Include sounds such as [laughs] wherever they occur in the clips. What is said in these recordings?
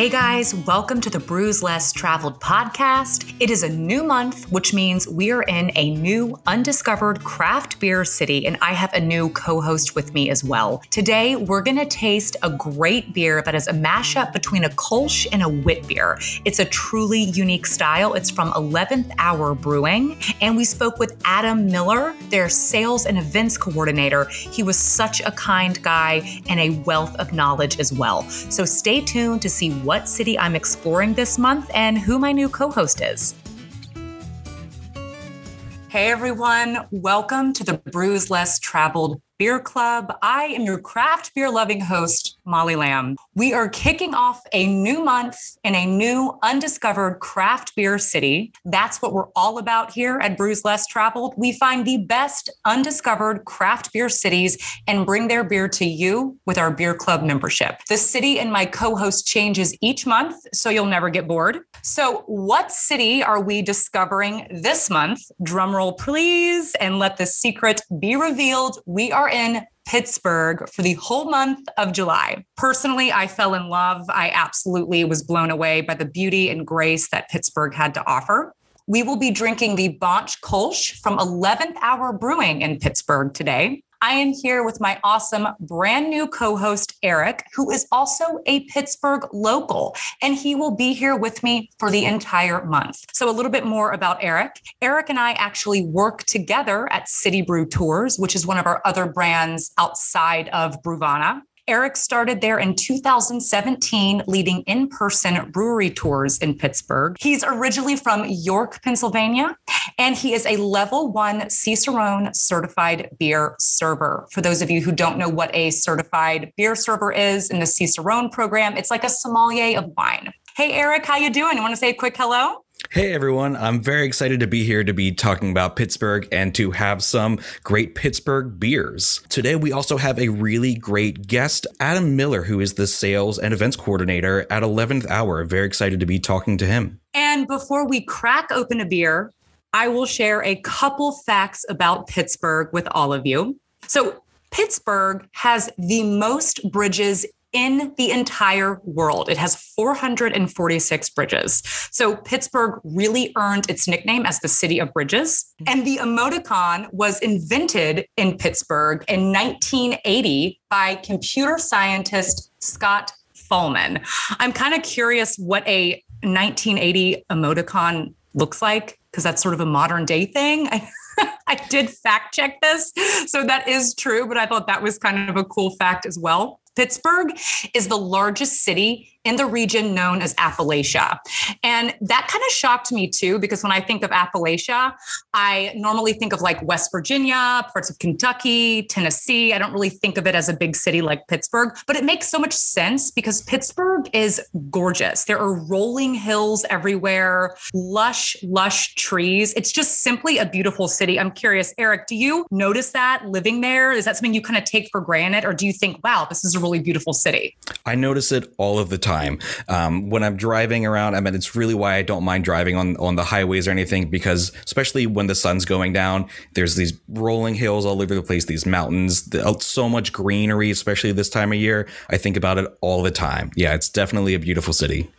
Hey guys, welcome to the Brews Less Traveled podcast. It is a new month, which means we are in a new undiscovered craft beer city, and I have a new co host with me as well. Today, we're gonna taste a great beer that is a mashup between a Kolsch and a wit beer. It's a truly unique style. It's from 11th Hour Brewing, and we spoke with Adam Miller, their sales and events coordinator. He was such a kind guy and a wealth of knowledge as well. So stay tuned to see what city I'm exploring this month and who my new co host is. Hey everyone, welcome to the Brews Less Traveled Beer Club. I am your craft beer loving host, Molly Lamb. We are kicking off a new month in a new undiscovered craft beer city. That's what we're all about here at Brews Less Traveled. We find the best undiscovered craft beer cities and bring their beer to you with our beer club membership. The city and my co host changes each month, so you'll never get bored. So, what city are we discovering this month? Drumroll, please, and let the secret be revealed. We are in Pittsburgh for the whole month of July. Personally, I fell in love. I absolutely was blown away by the beauty and grace that Pittsburgh had to offer. We will be drinking the Bönsch Kolsch from 11th Hour Brewing in Pittsburgh today. I am here with my awesome brand new co host, Eric, who is also a Pittsburgh local, and he will be here with me for the entire month. So, a little bit more about Eric. Eric and I actually work together at City Brew Tours, which is one of our other brands outside of Bruvana. Eric started there in 2017, leading in person brewery tours in Pittsburgh. He's originally from York, Pennsylvania, and he is a level one Cicerone certified beer server. For those of you who don't know what a certified beer server is in the Cicerone program, it's like a sommelier of wine. Hey, Eric, how you doing? You want to say a quick hello? Hey everyone, I'm very excited to be here to be talking about Pittsburgh and to have some great Pittsburgh beers. Today we also have a really great guest, Adam Miller, who is the sales and events coordinator at 11th Hour. Very excited to be talking to him. And before we crack open a beer, I will share a couple facts about Pittsburgh with all of you. So, Pittsburgh has the most bridges in the entire world. It has 446 bridges. So Pittsburgh really earned its nickname as the city of bridges. Mm-hmm. And the emoticon was invented in Pittsburgh in 1980 by computer scientist Scott Fahlman. I'm kind of curious what a 1980 emoticon looks like because that's sort of a modern day thing. [laughs] I did fact check this. So that is true, but I thought that was kind of a cool fact as well. Pittsburgh is the largest city in the region known as Appalachia. And that kind of shocked me too, because when I think of Appalachia, I normally think of like West Virginia, parts of Kentucky, Tennessee. I don't really think of it as a big city like Pittsburgh, but it makes so much sense because Pittsburgh is gorgeous. There are rolling hills everywhere, lush, lush trees. It's just simply a beautiful city. I'm curious, Eric, do you notice that living there? Is that something you kind of take for granted, or do you think, wow, this is a really beautiful city? I notice it all of the time time. Um, when I'm driving around, I mean, it's really why I don't mind driving on on the highways or anything because, especially when the sun's going down, there's these rolling hills all over the place, these mountains, uh, so much greenery, especially this time of year. I think about it all the time. Yeah, it's definitely a beautiful city.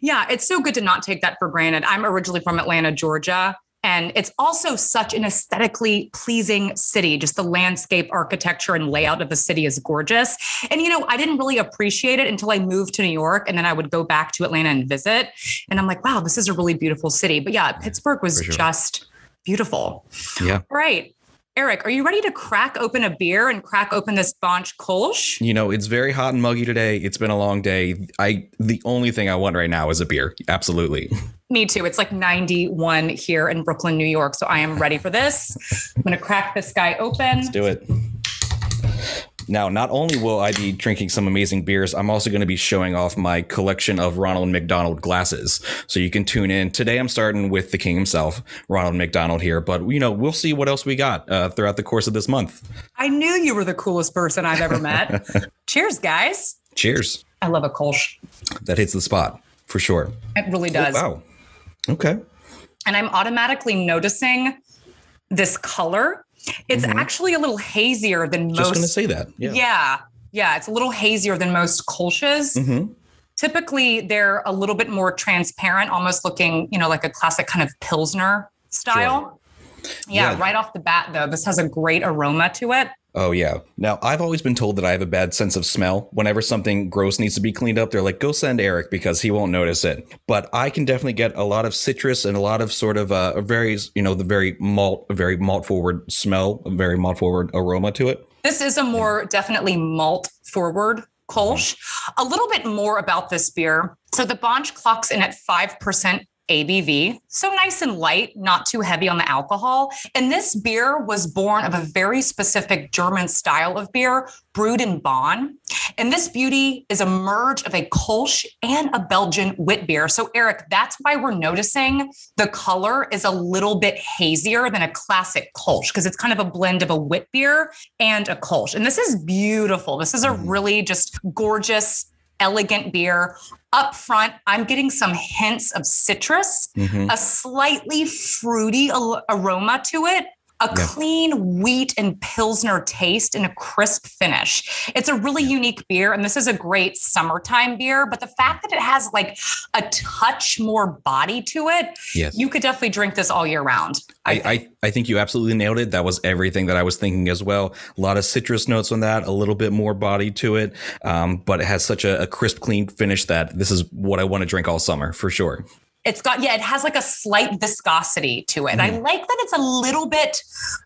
Yeah, it's so good to not take that for granted. I'm originally from Atlanta, Georgia. And it's also such an aesthetically pleasing city. Just the landscape, architecture, and layout of the city is gorgeous. And, you know, I didn't really appreciate it until I moved to New York. And then I would go back to Atlanta and visit. And I'm like, wow, this is a really beautiful city. But yeah, Pittsburgh was sure. just beautiful. Yeah. All right. Eric, are you ready to crack open a beer and crack open this Bönsch Kolsch? You know, it's very hot and muggy today. It's been a long day. I the only thing I want right now is a beer. Absolutely. [laughs] Me too. It's like 91 here in Brooklyn, New York. So I am ready for this. I'm going to crack this guy open. Let's do it. Now, not only will I be drinking some amazing beers, I'm also going to be showing off my collection of Ronald McDonald glasses. So you can tune in. Today, I'm starting with the king himself, Ronald McDonald here, but you know, we'll see what else we got uh, throughout the course of this month. I knew you were the coolest person I've ever met. [laughs] Cheers, guys. Cheers. I love a Kolsch. That hits the spot for sure. It really does. Oh, wow. Okay. And I'm automatically noticing this color it's mm-hmm. actually a little hazier than most. Just going to say that. Yeah. Yeah. Yeah. It's a little hazier than most Kolsches. Mm-hmm. Typically, they're a little bit more transparent, almost looking, you know, like a classic kind of Pilsner style. Sure. Yeah, yeah, right off the bat, though, this has a great aroma to it. Oh yeah. Now I've always been told that I have a bad sense of smell. Whenever something gross needs to be cleaned up, they're like, "Go send Eric because he won't notice it." But I can definitely get a lot of citrus and a lot of sort of uh, a very, you know, the very malt, very malt forward smell, a very malt forward aroma to it. This is a more definitely malt forward Kolsch. A little bit more about this beer. So the Bönsch clocks in at 5% ABV. So nice and light, not too heavy on the alcohol. And this beer was born of a very specific German style of beer brewed in Bonn. And this beauty is a merge of a Kolsch and a Belgian wit beer. So, Eric, that's why we're noticing the color is a little bit hazier than a classic Kolsch because it's kind of a blend of a wit beer and a Kolsch. And this is beautiful. This is a mm-hmm. really just gorgeous elegant beer. Up front, I'm getting some hints of citrus, mm-hmm. a slightly fruity aroma to it, a yeah. clean wheat and pilsner taste and a crisp finish. It's a really unique beer, and this is a great summertime beer. But the fact that it has like a touch more body to it, yes. you could definitely drink this all year round. I, I, I, I think you absolutely nailed it. That was everything that I was thinking as well. A lot of citrus notes on that, a little bit more body to it, um, but it has such a, a crisp, clean finish that this is what I want to drink all summer for sure it's got yeah it has like a slight viscosity to it. Mm. i like that it's a little bit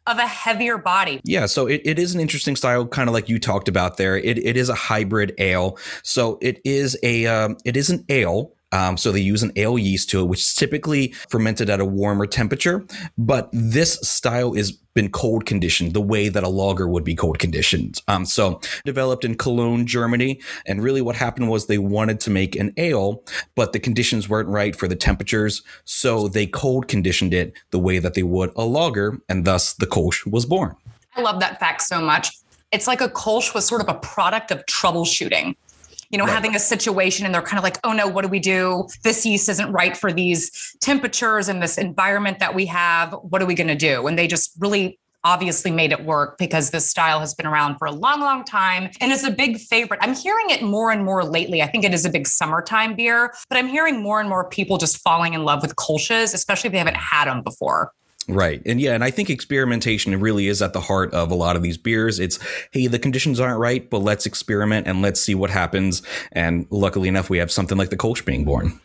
of a heavier body. Yeah so it, it is an interesting style kind of like you talked about there. It, it is a hybrid ale. So it is a um, it is an ale um, so they use an ale yeast to it, which is typically fermented at a warmer temperature. But this style is been cold conditioned the way that a lager would be cold conditioned. Um, so developed in Cologne, Germany, and really what happened was they wanted to make an ale, but the conditions weren't right for the temperatures, so they cold conditioned it the way that they would a lager, and thus the Kolsch was born. I love that fact so much. It's like a Kolsch was sort of a product of troubleshooting you know, right. having a situation and they're kind of like, oh no, what do we do? This yeast isn't right for these temperatures and this environment that we have. What are we going to do? And they just really obviously made it work because this style has been around for a long, long time and is a big favorite. I'm hearing it more and more lately. I think it is a big summertime beer, but I'm hearing more and more people just falling in love with Kolsch's, especially if they haven't had them before. Right. And yeah, and I think experimentation really is at the heart of a lot of these beers. It's, hey, the conditions aren't right, but let's experiment and let's see what happens. And luckily enough, we have something like the Kolsch being born.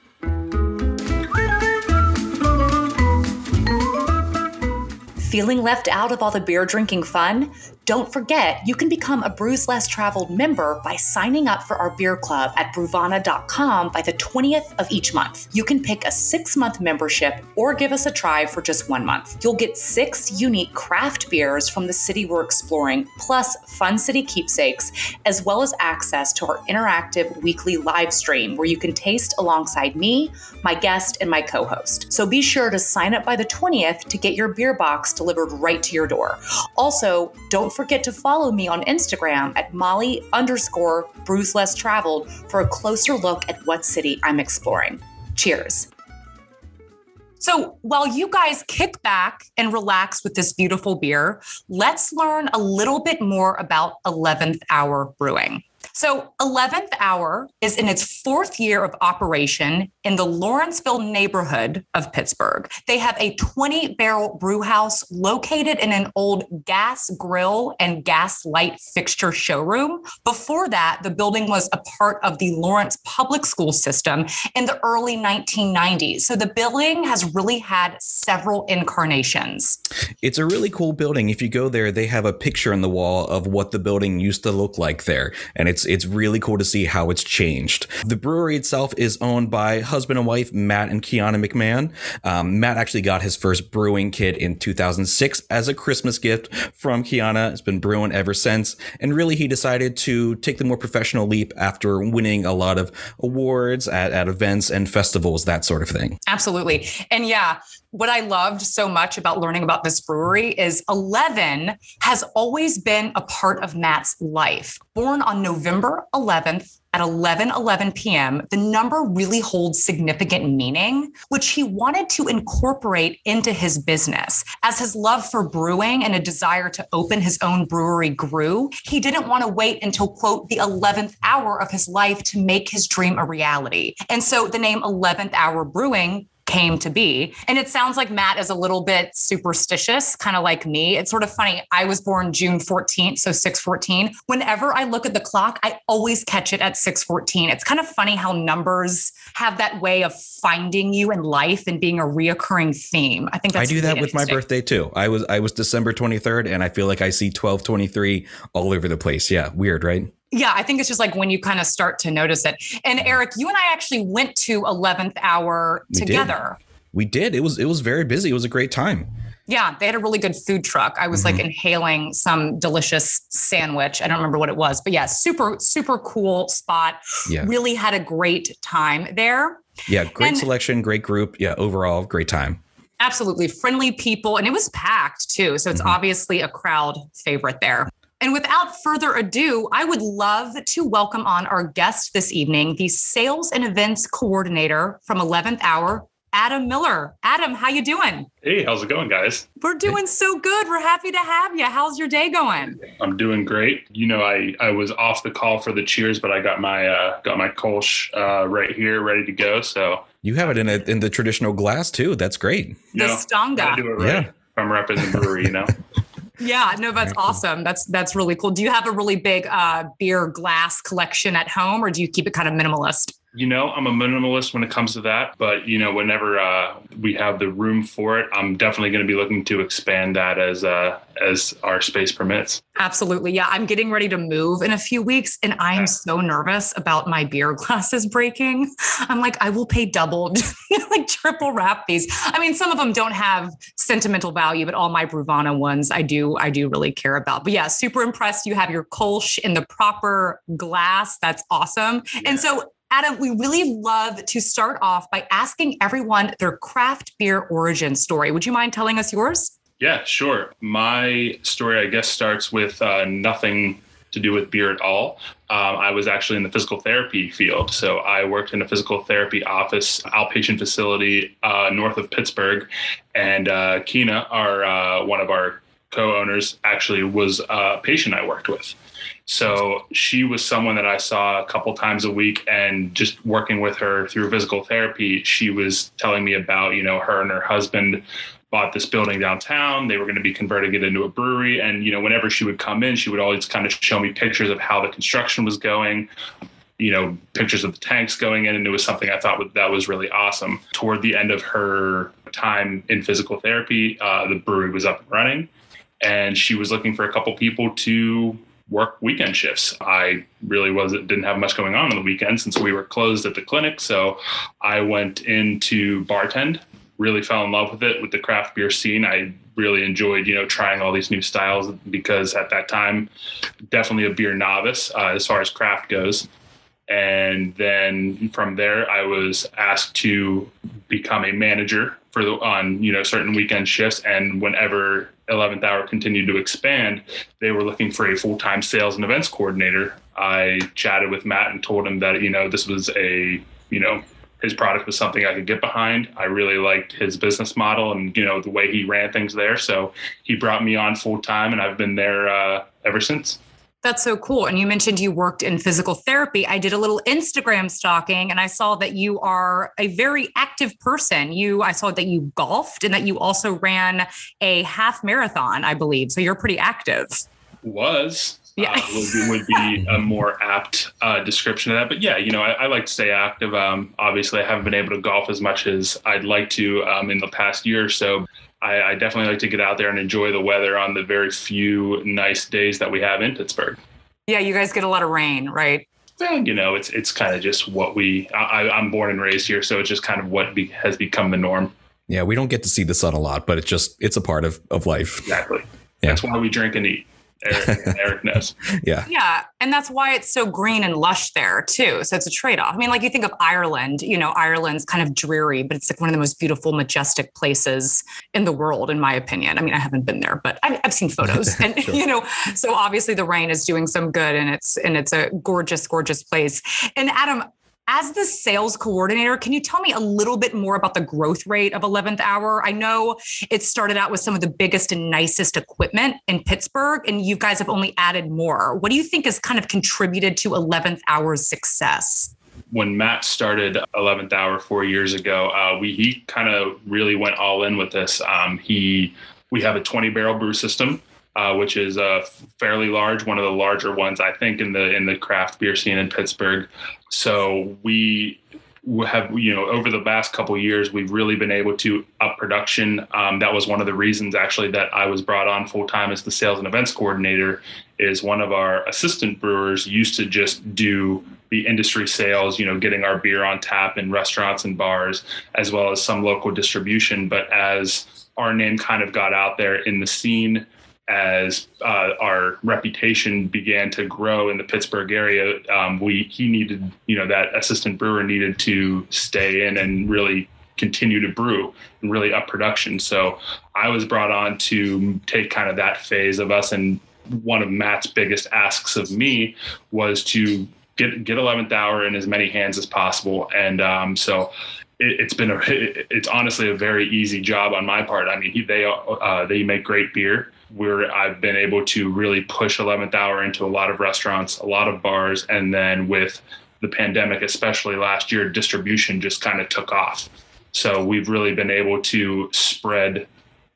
Feeling left out of all the beer drinking fun? Don't forget, you can become a Brews Less Traveled member by signing up for our beer club at bruvana.com by the 20th of each month. You can pick a six month membership or give us a try for just one month. You'll get six unique craft beers from the city we're exploring, plus fun city keepsakes, as well as access to our interactive weekly live stream where you can taste alongside me, my guest, and my co host. So be sure to sign up by the 20th to get your beer box delivered right to your door. Also, don't forget to follow me on Instagram at Molly underscore Brews Less Traveled for a closer look at what city I'm exploring. Cheers. So while you guys kick back and relax with this beautiful beer, let's learn a little bit more about 11th hour brewing. So, 11th Hour is in its fourth year of operation in the Lawrenceville neighborhood of Pittsburgh. They have a 20 barrel brew house located in an old gas grill and gas light fixture showroom. Before that, the building was a part of the Lawrence public school system in the early 1990s. So, the building has really had several incarnations. It's a really cool building. If you go there, they have a picture on the wall of what the building used to look like there. And it's it's really cool to see how it's changed. The brewery itself is owned by husband and wife Matt and Kiana McMahon. Um, Matt actually got his first brewing kit in 2006 as a Christmas gift from Kiana. It's been brewing ever since, and really he decided to take the more professional leap after winning a lot of awards at, at events and festivals, that sort of thing. Absolutely, and yeah, what I loved so much about learning about this brewery is 11 has always been a part of Matt's life. Born on November 11th, at 11 11 p.m., the number really holds significant meaning, which he wanted to incorporate into his business. As his love for brewing and a desire to open his own brewery grew, he didn't want to wait until, quote, the 11th hour of his life to make his dream a reality. And so the name 11th Hour Brewing came to be. And it sounds like Matt is a little bit superstitious, kind of like me. It's sort of funny. I was born June 14th, so 614. Whenever I look at the clock, I always catch it at 614. It's kind of funny how numbers have that way of finding you in life and being a reoccurring theme. I think that's I do really that with my birthday too. I was I was December 23rd and I feel like I see 1223 all over the place. Yeah, weird, right? Yeah, I think it's just like when you kind of start to notice it. And Eric, you and I actually went to 11th hour We did. together. We did. It was it was very busy. It was a great time. Yeah, they had a really good food truck. I was like inhaling some delicious sandwich. I don't remember what it was, but yeah, super, super cool spot. Yeah. Really had a great time there. Yeah, great And- selection, great group. Yeah, overall great time. Absolutely friendly people. And it was packed too. So it's Mhm. obviously a crowd favorite there. And without further ado, I would love to welcome on our guest this evening, the sales and events coordinator from 11th Hour, Adam Miller. Adam, how you doing? Hey, how's it going, guys? We're doing so good. We're happy to have you. How's your day going? I'm doing great. You know, I, I was off the call for the cheers, but I got my uh, got my Kolsch uh, right here, ready to go. So You have it in a, in the traditional glass too. That's great. you The know, Stange. gotta do it right. Yeah. I'm repping the brewery, you know. [laughs] Yeah, no, that's awesome. That's that's really cool. Do you have a really big uh, beer glass collection at home, or do you keep it kind of minimalist? You know, I'm a minimalist when it comes to that, but you know, whenever uh, we have the room for it, I'm definitely going to be looking to expand that as uh, as our space permits. Absolutely. Yeah, I'm getting ready to move in a few weeks, and I am so nervous about my beer [laughs] glasses breaking. I'm like, I will pay double, [laughs] like triple wrap these. I mean, some of them don't have sentimental value, but all my Bruvana ones, I do, I do really care about. But yeah, super impressed. You have your Kolsch in the proper glass. That's awesome. And so. Adam, we really love to start off by asking everyone their craft beer origin story. Would you mind telling us yours? Yeah, sure. My story, I guess, starts with uh, nothing to do with beer at all. Um, I was actually in the physical therapy field. So I worked in a physical therapy office, outpatient facility uh, north of Pittsburgh. And uh, Kina, our uh, one of our co owners, actually was a patient I worked with. So she was someone that I saw a couple times a week, and just working with her through physical therapy, she was telling me about, you know, her and her husband bought this building downtown. They were going to be converting it into a brewery. And, you know, whenever she would come in, she would always kind of show me pictures of how the construction was going, you know, pictures of the tanks going in. And it was something I thought that was really awesome. Toward the end of her time in physical therapy, uh, the brewery was up and running. And she was looking for a couple people to work weekend shifts. I really wasn't didn't have much going on on the weekend since we were closed at the clinic. So I went into bartend really fell in love with it with the craft beer scene. I really enjoyed, you know, trying all these new styles because at that time, definitely a beer novice uh, as far as craft goes. And then from there, I was asked to become a manager for the on you know certain weekend shifts. And whenever 11th Hour continued to expand, they were looking for a full time sales and events coordinator. I chatted with Matt and told him that you know this was a you know his product was something I could get behind. I really liked his business model and you know the way he ran things there. So he brought me on full time, and I've been there uh, ever since. That's so cool. And you mentioned you worked in physical therapy. I did a little Instagram stalking and I saw that you are a very active person. You I saw that you golfed and that you also ran a half marathon, I believe. So you're pretty active. Was Yeah. uh, would, be, would be [laughs] a more apt uh, description of that. But yeah, you know, I, I like to stay active. Um, obviously, I haven't been able to golf as much as I'd like to um, in the past year or so. I, I definitely like to get out there and enjoy the weather on the very few nice days that we have in Pittsburgh. Yeah, you guys get a lot of rain, right? And, you know, it's it's kind of just what we. I, I'm born and raised here, so it's just kind of what be, has become the norm. Yeah, we don't get to see the sun a lot, but it's just it's a part of of life. Exactly. Yeah. That's why we drink and eat. Eric, Eric knows. [laughs] Yeah. Yeah. And that's why it's so green and lush there, too. So it's a trade off. I mean, like you think of Ireland, you know, Ireland's kind of dreary, but it's like one of the most beautiful, majestic places in the world, in my opinion. I mean, I haven't been there, but I've, I've seen photos. [laughs] And, sure. you know, so obviously the rain is doing some good and it's, and it's a gorgeous, gorgeous place. And Adam, as the sales coordinator, can you tell me a little bit more about the growth rate of 11th Hour? I know it started out with some of the biggest and nicest equipment in Pittsburgh, and you guys have only added more. What do you think has kind of contributed to 11th Hour's success? When Matt started 11th Hour four years ago, uh, we he kind of really went all in with this. Um, he we have a 20 barrel brew system. Uh, which is uh, fairly large, one of the larger ones I think in the in the craft beer scene in Pittsburgh. So we have you know over the past couple years we've really been able to up production um, that was one of the reasons actually that i was brought on full time as the sales and events coordinator is one of our assistant brewers used to just do the industry sales you know getting our beer on tap in restaurants and bars as well as some local distribution but as our name kind of got out there in the scene as uh, our reputation began to grow in the Pittsburgh area, um, we he needed, you know, that assistant brewer needed to stay in and really continue to brew and really up production. So I was brought on to take kind of that phase of us. And one of Matt's biggest asks of me was to get get 11th hour in as many hands as possible. And um, so it, has been a it's honestly a very easy job on my part. I mean, he, they uh, they make great beer where I've been able to really push 11th hour into a lot of restaurants, a lot of bars, and then with the pandemic, especially last year, distribution just kind of took off. So we've really been able to spread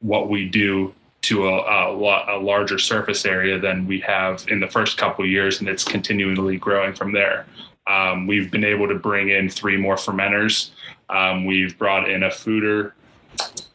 what we do to a, a, a larger surface area than we have in the first couple years, and it's continually growing from there. Um, we've been able to bring in three more fermenters. Um, we've brought in a foeder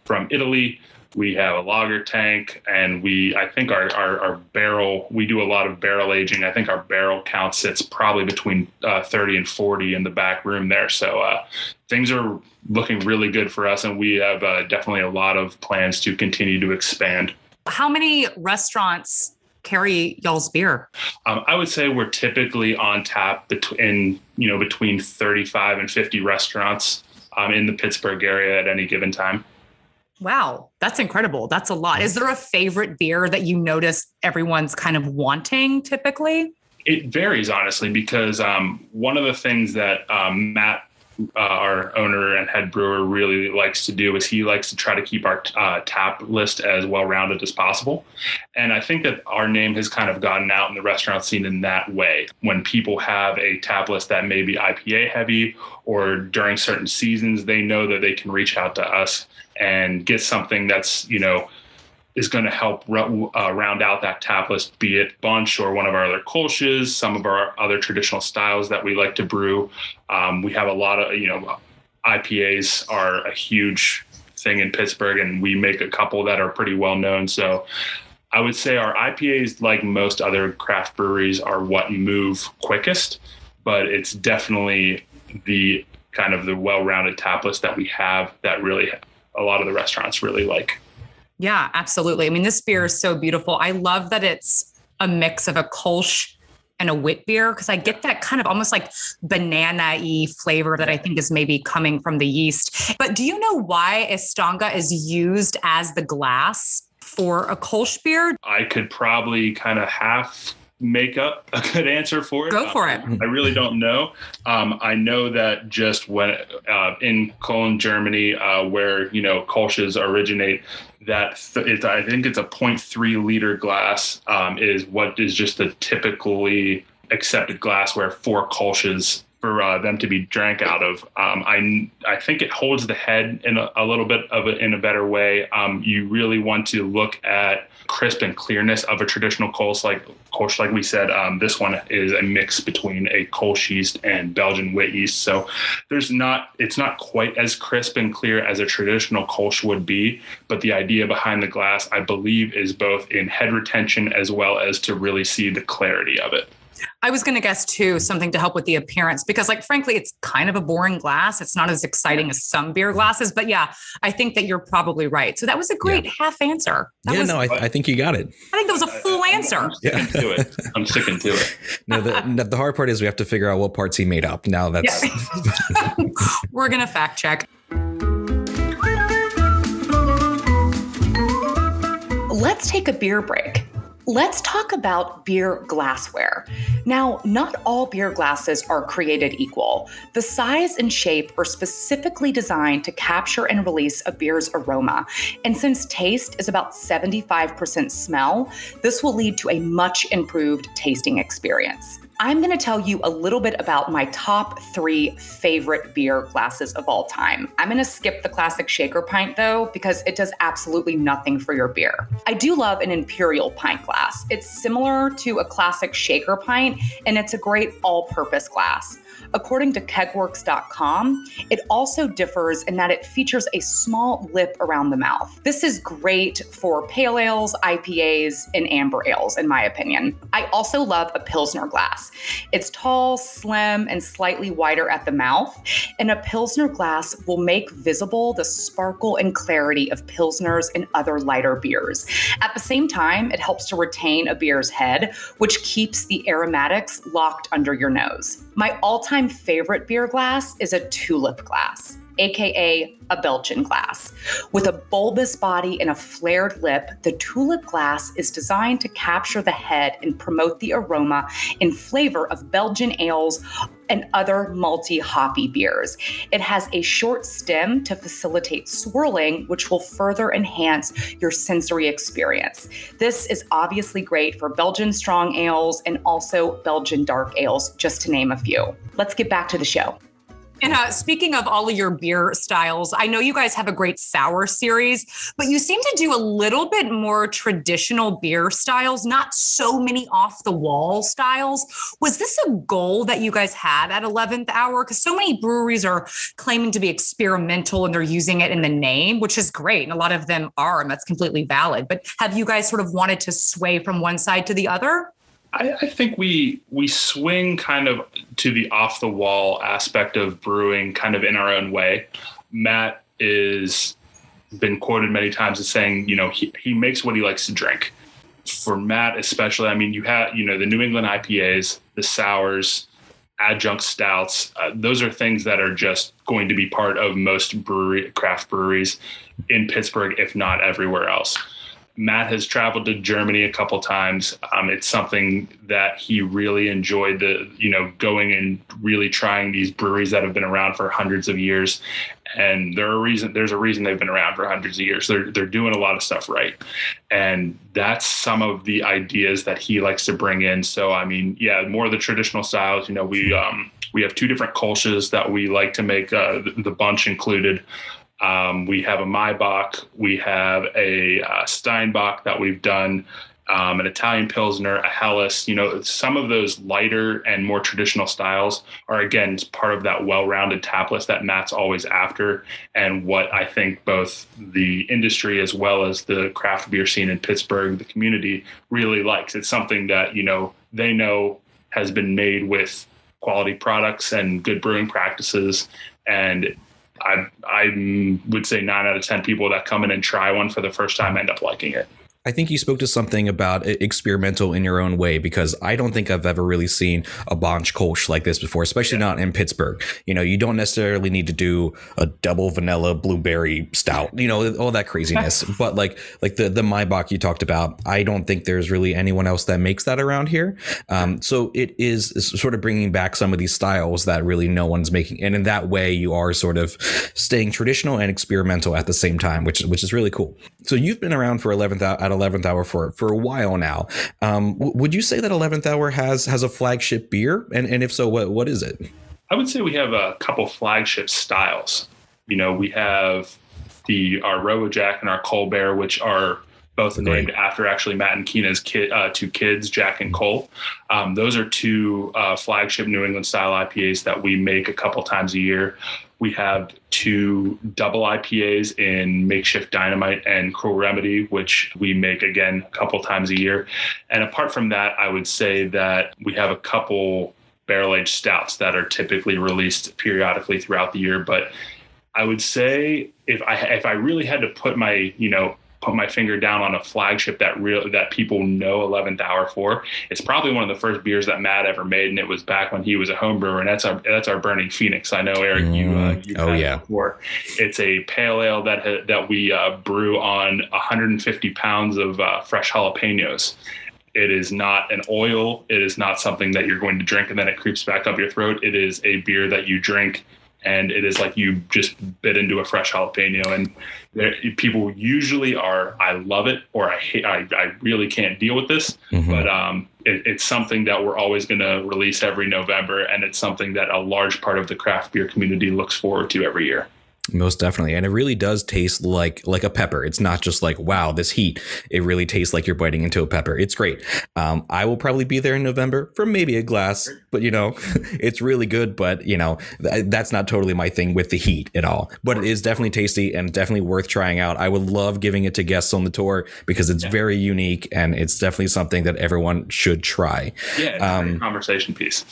from Italy we have a lager tank and we i think our, our, our, barrel we do a lot of barrel aging. I think our barrel count sits probably between uh, 30 and 40 in the back room there. So uh, things are looking really good for us and we have uh, definitely a lot of plans to continue to expand. How many restaurants carry y'all's beer? Um, i would say we're typically on tap between you know between 35 and 50 restaurants um, in the pittsburgh area at any given time Wow, that's incredible. That's a lot. Is there a favorite beer that you notice everyone's kind of wanting typically? It varies, honestly, because um, one of the things that um, Matt, uh, our owner and head brewer, really likes to do is he likes to try to keep our uh, tap list as well rounded as possible. And I think that our name has kind of gotten out in the restaurant scene in that way. When people have a tap list that may be IPA heavy or during certain seasons, they know that they can reach out to us and get something that's you know is going to help uh, round out that tap list, be it Bönsch or one of our other kolsches, some of our other traditional styles that we like to brew. Um, we have a lot of you know IPAs are a huge thing in Pittsburgh, and we make a couple that are pretty well known. So I would say our IPAs, like most other craft breweries, are what move quickest, but it's definitely the kind of the well-rounded tap list that we have that really a lot of the restaurants really like. Yeah, absolutely. I mean, this beer is so beautiful. I love that it's a mix of a Kolsch and a wit beer because I get that kind of almost like banana y flavor that I think is maybe coming from the yeast. But do you know why a Stange is used as the glass for a Kolsch beer? I could probably kind of half make up a good answer for it. Go for it. I really don't know. Um, I know that just when uh, in Cologne, Germany, uh, where you know Kolsch's originate, that th- I think it's a 0.3 liter glass um, is what is just the typically accepted glassware for Kolsch's for uh, them to be drank out of. Um, I I think it holds the head in a, a little bit of a, in a better way. Um, you really want to look at crisp and clearness of a traditional Kolsch like Kolsch. Like we said, um, this one is a mix between a Kolsch yeast and Belgian wit yeast. So there's not it's not quite as crisp and clear as a traditional Kolsch would be. But the idea behind the glass, I believe, is both in head retention as well as to really see the clarity of it. I was going to guess too something to help with the appearance because, like, frankly, it's kind of a boring glass. It's not as exciting as some beer glasses, but yeah, I think that you're probably right. So that was a great yeah. half answer. That yeah, was, no, I, I, think you got it. I think that was a full I, answer. I'm sticking yeah. to it. I'm sticking to it. [laughs] no, the, the hard part is we have to figure out what parts he made up. Now that's yeah. [laughs] we're gonna fact check. Let's take a beer break. Let's talk about beer glassware. Now, not all beer glasses are created equal. The size and shape are specifically designed to capture and release a beer's aroma. And since taste is about 75% smell, this will lead to a much improved tasting experience. I'm going to tell you a little bit about my top three favorite beer glasses of all time. I'm going to skip the classic shaker pint though, because it does absolutely nothing for your beer. I do love an Imperial pint glass. It's similar to a classic shaker pint, and it's a great all purpose glass. According to kegworks.com, it also differs in that it features a small lip around the mouth. This is great for pale ales, IPAs, and amber ales, in my opinion. I also love a Pilsner glass. It's tall, slim, and slightly wider at the mouth, and a Pilsner glass will make visible the sparkle and clarity of Pilsners and other lighter beers. At the same time, it helps to retain a beer's head, which keeps the aromatics locked under your nose. My all time favorite beer glass is a tulip glass, aka a Belgian glass. With a bulbous body and a flared lip, the tulip glass is designed to capture the head and promote the aroma and flavor of Belgian ales and other multi hoppy beers. It has a short stem to facilitate swirling, which will further enhance your sensory experience. This is obviously great for Belgian strong ales and also Belgian dark ales, just to name a few. Let's get back to the show. And uh, speaking of all of your beer styles, I know you guys have a great sour series, but you seem to do a little bit more traditional beer styles, not so many off the wall styles. Was this a goal that you guys had at 11th hour? Because so many breweries are claiming to be experimental and they're using it in the name, which is great. And a lot of them are, and that's completely valid. But have you guys sort of wanted to sway from one side to the other? I, I, think we we swing kind of to the off the wall aspect of brewing, kind of in our own way. Matt is been quoted many times as saying, you know, he, he makes what he likes to drink. For Matt, especially, I mean, you have you know the New England IPAs, the sours, adjunct stouts. Uh, those are things that are just going to be part of most brewery craft breweries in Pittsburgh, if not everywhere else. Matt has traveled to Germany a couple times. Um, it's something that he really enjoyed the, you know, going and really trying these breweries that have been around for hundreds of years. And there are reason there's a reason they've been around for hundreds of years. They're they're doing a lot of stuff right. And that's some of the ideas that he likes to bring in. So I mean, yeah, more of the traditional styles, you know, we um we have two different kolsches that we like to make uh, the Bönsch included. Um, we have a Maibock, we have a uh, Steinbock that we've done, um, an Italian Pilsner, a Helles. You know, some of those lighter and more traditional styles are again part of that well-rounded tap list that Matt's always after, and what I think both the industry as well as the craft beer scene in Pittsburgh, the community, really likes. It's something that you know they know has been made with quality products and good brewing practices and I I would say nine out of ten people that come in and try one for the first time end up liking it. I think you spoke to something about experimental in your own way because I don't think I've ever really seen a Bönsch Kolsch like this before, especially yeah. not in Pittsburgh. You know, you don't necessarily need to do a double vanilla blueberry stout, you know, all that craziness. [laughs] but like like the the Maibock you talked about, I don't think there's really anyone else that makes that around here. Um, so it is sort of bringing back some of these styles that really no one's making, and in that way, you are sort of staying traditional and experimental at the same time, which which is really cool. So you've been around for 11th at 11th hour for for a while now. Um, w- would you say that 11th hour has has a flagship beer, and and if so, what what is it? I would say we have a couple flagship styles. You know, we have the our Robo Jack and our Colbert, which are both named after actually Matt and Keena's kid, uh, two kids, Jack and Cole. Um, those are two uh, flagship New England style IPAs that we make a couple times a year. We have two double IPAs in Makeshift Dynamite and Cruel Remedy, which we make again a couple times a year. And apart from that, I would say that we have a couple barrel aged stouts that are typically released periodically throughout the year. But I would say if I if I really had to put my you know put my finger down on a flagship that real that people know 11th hour for. It's probably one of the first beers that matt ever made and it was back when he was a home brewer and that's our that's our burning phoenix. I know eric you, uh, you oh yeah. before. it's a pale ale that that we uh, brew on 150 pounds of uh, fresh jalapenos. It is not an oil. It is not something that you're going to drink and then it creeps back up your throat. It is a beer that you drink and it is like you just bit into a fresh jalapeno. And there, people usually are i love it or i hate i, I really can't deal with this. Mm-hmm. but um, it, it's something that we're always going to release every november and it's something that a large part of the craft beer community looks forward to every year most definitely. And it really does taste like like a pepper. It's not just like, wow, this heat. It really tastes like you're biting into a pepper. It's great. Um, I will probably be there in November for maybe a glass, but you know, [laughs] it's really good. But you know, th- that's not totally my thing with the heat at all. But it is definitely tasty and definitely worth trying out. I would love giving it to guests on the tour because it's yeah. very unique and it's definitely something that everyone should try. Yeah, um, conversation piece.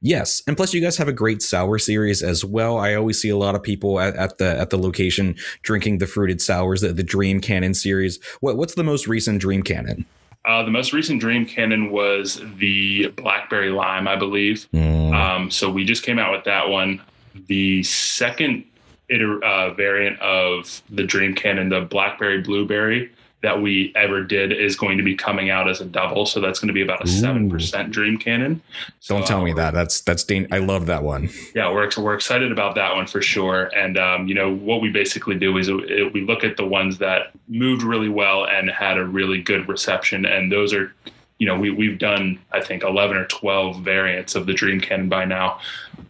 Yes, and plus you guys have a great sour series as well. I always see a lot of people at, at the at the location drinking the fruited sours, the, the Dream Cannon series. What what's the most recent Dream Cannon? Uh, the most recent Dream Cannon was the Blackberry Lime, I believe. Mm. Um, so we just came out with that one. The second iter- uh, variant of the Dream Cannon, the Blackberry Blueberry, that we ever did is going to be coming out as a double. So that's going to be about a seven percent Dream Cannon. Don't tell me that. That's that's I love that one. Yeah, we're we're excited about that one for sure. And um, you know what we basically do is it, we look at the ones that moved really well and had a really good reception, and those are. You know, we, we've done, I think, 11 or 12 variants of the Dream Cannon by now.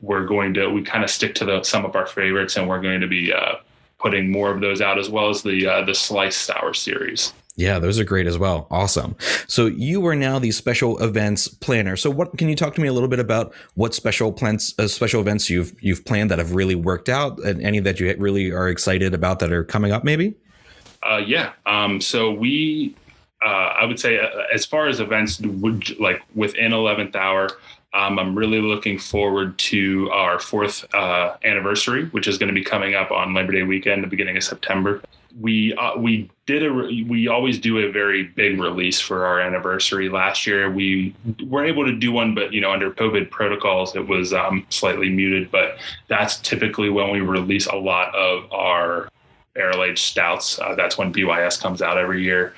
We're going to, we kind of stick to the, some of our favorites, and we're going to be uh, putting more of those out as well as the uh, the slice sour series. Yeah, those are great as well. Awesome. So you are now the special events planner. So what can you talk to me a little bit about what special plans, uh, special events you've you've planned that have really worked out, and any that you really are excited about that are coming up, maybe? Uh, yeah. Um, so we, uh, I would say, uh, as far as events would like within eleventh hour, um, I'm really looking forward to our fourth uh, anniversary, which is going to be coming up on Labor Day weekend, the beginning of September. We uh, we did a re- we always do a very big release for our anniversary. Last year we were able to do one, but you know under COVID protocols it was um, slightly muted. But that's typically when we release a lot of our barrel aged stouts. Uh, that's when BYS comes out every year,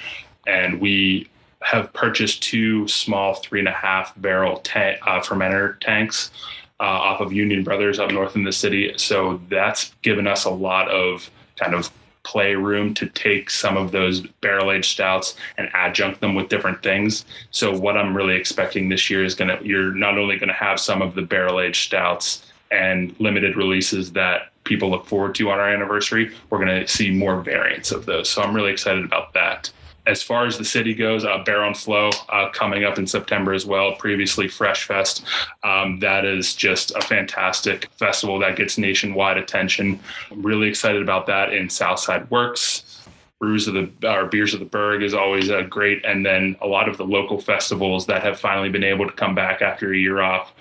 and we have purchased two small three and a half barrel ta- uh, fermenter tanks uh, off of Union Brothers up north in the city. So that's given us a lot of kind of play room to take some of those barrel aged stouts and adjunct them with different things. So what I'm really expecting this year is gonna you're not only gonna have some of the barrel aged stouts and limited releases that people look forward to on our anniversary, we're gonna see more variants of those. So I'm really excited about that as far as the city goes, uh, and Flow uh, coming up in September as well. Previously, Fresh Fest. Um, that is just a fantastic festival that gets nationwide attention. I'm really excited about that in Southside Works. Brews of the or Beers of the Burgh is always a great, and then a lot of the local festivals that have finally been able to come back after a year off.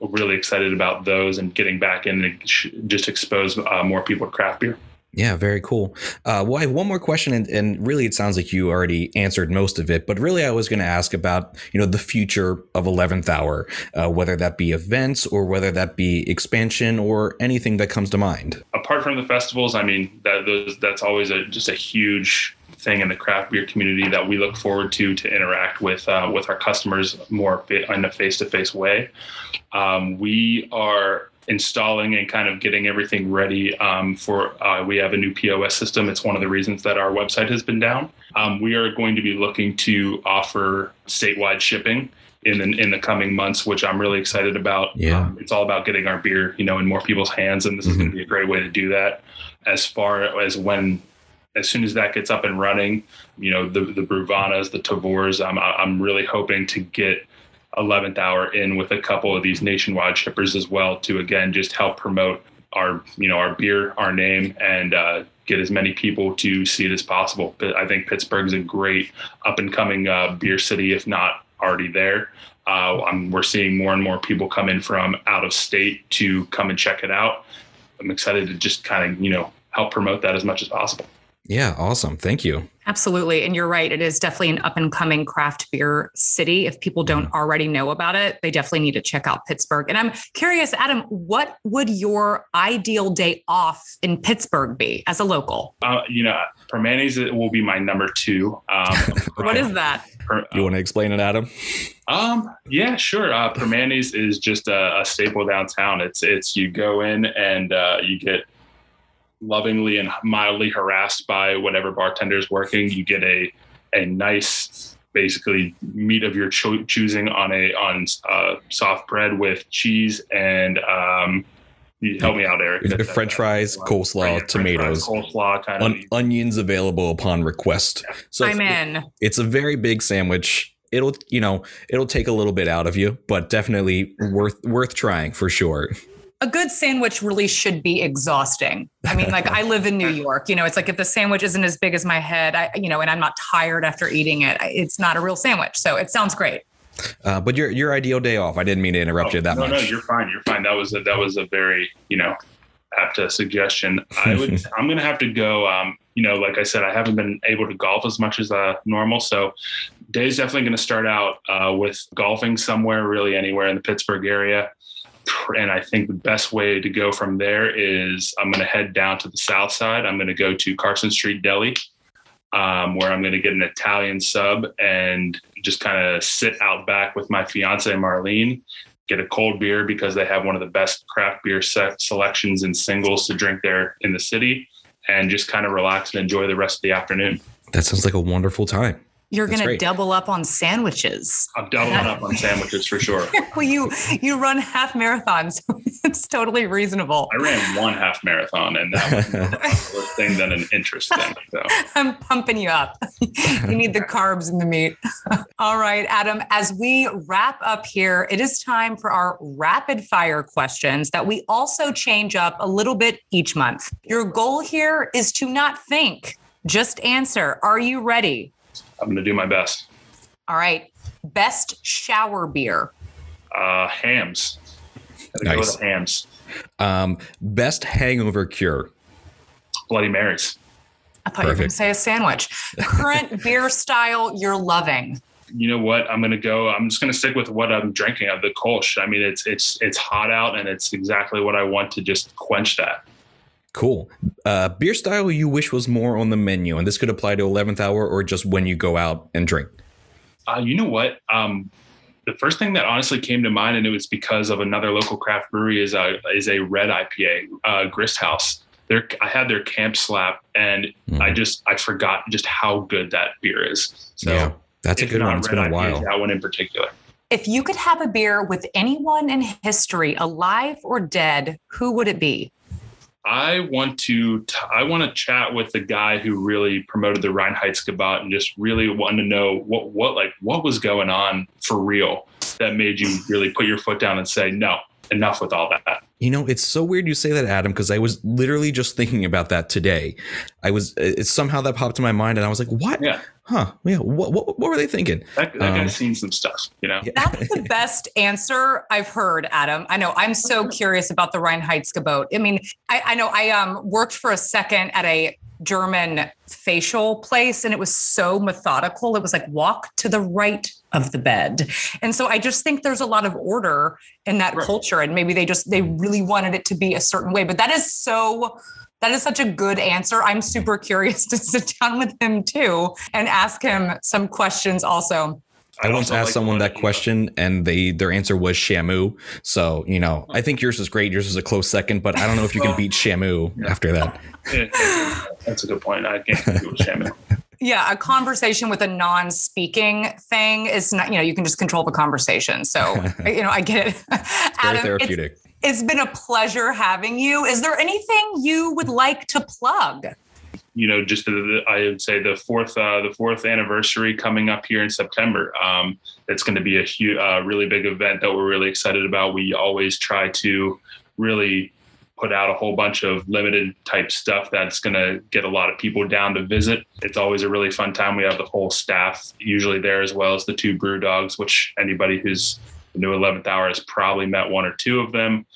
Really excited about those and getting back in and just expose uh, more people to craft beer. Yeah, very cool. Uh, well, I have one more question, and, and, really, it sounds like you already answered most of it. But really, I was going to ask about you know the future of Eleventh Hour, uh, whether that be events or whether that be expansion or anything that comes to mind. Apart from the festivals, I mean that those, that's always a, just a huge thing in the craft beer community that we look forward to to interact with uh, with our customers more in a face to face way. Um, we are installing and kind of getting everything ready um, for uh, we have a new pos system. It's one of the reasons that our website has been down. Um, we are going to be looking to offer statewide shipping in the, in the coming months which i'm really excited about. Yeah. Um, it's all about getting our beer you know in more people's hands and this mm-hmm. is going to be a great way to do that. As far as when as soon as that gets up and running, you know, the the Bruvanas, the Tavours, I'm I'm really hoping to get 11th hour in with a couple of these nationwide shippers as well to again just help promote our you know our beer, our name, and uh, get as many people to see it as possible. But I think Pittsburgh's a great up and coming uh, beer city, if not already there. Uh, we're seeing more and more people come in from out of state to come and check it out. I'm excited to just kind of you know help promote that as much as possible. Yeah, awesome. Thank you. Absolutely. And you're right. It is definitely an up and coming craft beer city. If people don't mm-hmm. already know about it, they definitely need to check out Pittsburgh. And I'm curious, Adam, what would your ideal day off in Pittsburgh be as a local? Uh, you know, Primanti's will be my number two. Um, [laughs] what is that? Per, you want to explain it, Adam? Um, yeah, sure. Uh, Primanti's is just a, a, staple downtown. It's, it's, you go in and uh, you get lovingly and mildly harassed by whatever bartender is working, you get a a nice basically meat of your cho- choosing on a on uh, soft bread with cheese and um, you help me out, Eric. French fries, coleslaw, tomatoes, fries, coleslaw, kind of onions available upon request. Yeah. So I'm in. It's a very big sandwich. It'll you know it'll take a little bit out of you, but definitely worth worth trying for sure a good sandwich really should be exhausting. I mean, like I live in New [laughs] York, you know, it's like if the sandwich isn't as big as my head, I, you know, and I'm not tired after eating it, it's not a real sandwich. So it sounds great. Uh, but your your ideal day off. I didn't mean to interrupt oh, you that no, much. No, no, you're fine. You're fine. That was a, that was a very you know apt uh, suggestion. I would. [laughs] I'm gonna have to go. Um, you know, like I said, I haven't been able to golf as much as uh, normal, so day's definitely going to start out uh, with golfing somewhere, really anywhere in the Pittsburgh area and I think the best way to go from there is I'm going to head down to the south side. I'm going to go to Carson Street Deli, um, where I'm going to get an Italian sub and just kind of sit out back with my fiance Marlene, get a cold beer because they have one of the best craft beer selections and singles to drink there in the city, and just kind of relax and enjoy the rest of the afternoon. That sounds like a wonderful time. You're going to double up on sandwiches. I'm doubling up on sandwiches for sure. [laughs] well, you you run half marathons. [laughs] it's totally reasonable. I ran one half marathon, and that was more of a [laughs] thing than an interest thing. So. I'm pumping you up. you need the carbs and the meat. All right, Adam. As we wrap up here, it is time for our rapid fire questions that we also change up a little bit each month. Your goal here is to not think, just answer. Are you ready? I'm going to do my best. All right. Best shower beer. Uh, Hamm's. Nice. Go Hamm's. Um, best hangover cure. Bloody Marys. I thought Perfect. you were going to say a sandwich. Current [laughs] beer style you're loving. You know what? I'm going to go. I'm just going to stick with what I'm drinking. Of the Kolsch. I mean, it's it's it's hot out, and it's exactly what I want to just quench that. Cool. Uh, beer style you wish was more on the menu, and this could apply to 11th hour or just when you go out and drink. Uh, you know what? Um, the first thing that honestly came to mind, and it was because of another local craft brewery, is a is a red IPA, uh, Grist House. There, I had their camp slap, and mm. I just I forgot just how good that beer is. So yeah, that's a good one. It's been a while. that one in particular. If you could have a beer with anyone in history, alive or dead, who would it be? I want to t- I want to chat with the guy who really promoted the Reinheitsgebot and just really wanted to know what what like what was going on for real that made you really put your foot down and say no enough with all that. You know, it's so weird you say that, Adam, because I was literally just thinking about that today. I was it's somehow that popped in my mind, and I was like, "What? Yeah, huh? Yeah, what what, what were they thinking?" That, that um, guy's seen some stuff, you know. That's the best answer I've heard, Adam. I know. I'm so curious about the Reinheitsgebot. I mean, I, I know I um worked for a second at a German facial place and it was so methodical. It was like walk to the right of the bed. And so I just think there's a lot of order in that right. culture and maybe they just they really wanted it to be a certain way. But that is so that is such a good answer. I'm super curious [laughs] to sit down with him too and ask him some questions also. I once asked like someone that question and they their answer was Shamu. So, you know, I think yours is great. Yours is a close second, but I don't know if you can beat Shamu yeah. after that. [laughs] that's a good point. I can't do Shamu. Yeah, a conversation with a non-speaking thing is not, you know, you can just control the conversation. So, [laughs] you know, I get it. Adam, Very therapeutic. It's, it's been a pleasure having you. Is there anything you would like to plug? you know, just the, I would say the fourth uh, the fourth anniversary coming up here in September. Um, it's going to be a huge, uh, really big event that we're really excited about. We always try to really put out a whole bunch of limited type stuff that's going to get a lot of people down to visit. It's always a really fun time. We have the whole staff usually there as well as the two brew dogs, which anybody who's new 11th hour has probably met one or two of them.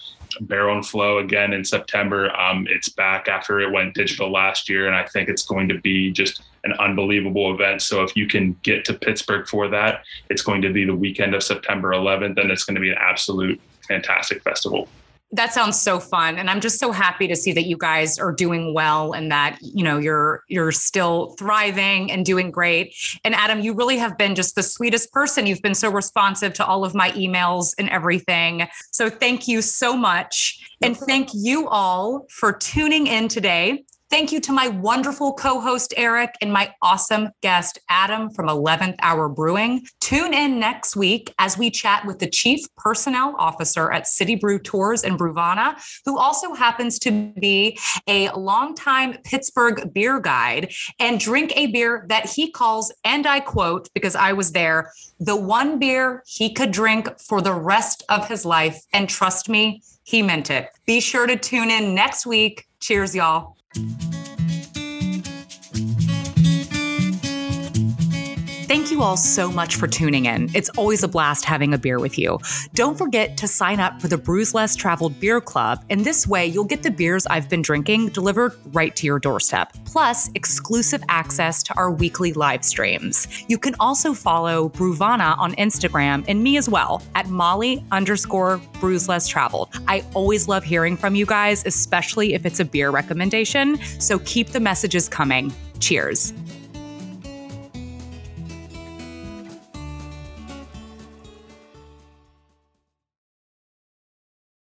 Barrel and Flow again in September. Um, it's back after it went digital last year, and I think it's going to be just an unbelievable event. So if you can get to Pittsburgh for that, it's going to be the weekend of September 11th, and it's going to be an absolute fantastic festival that sounds so fun. And i'm just so happy to see that you guys are doing well and that you know you're you're still thriving and doing great. And adam you really have been just the sweetest person. You've been so responsive to all of my emails and everything. So thank you so much. And thank you all for tuning in today Thank you to my wonderful co host, Eric, and my awesome guest, Adam from 11th Hour Brewing. Tune in next week as we chat with the Chief Personnel Officer at City Brew Tours and Brewvana, who also happens to be a longtime Pittsburgh beer guide and drink a beer that he calls, and I quote, because I was there, the one beer he could drink for the rest of his life. And trust me, he meant it. Be sure to tune in next week. Cheers, y'all. Thank you all so much for tuning in. It's always a blast having a beer with you. Don't forget to sign up for the Brews Less Traveled Beer Club. and this way, you'll get the beers I've been drinking delivered right to your doorstep, plus exclusive access to our weekly live streams. You can also follow Brewvana on Instagram and me as well at Molly underscore Brews Less Traveled. I always love hearing from you guys, especially if it's a beer recommendation. So keep the messages coming. Cheers.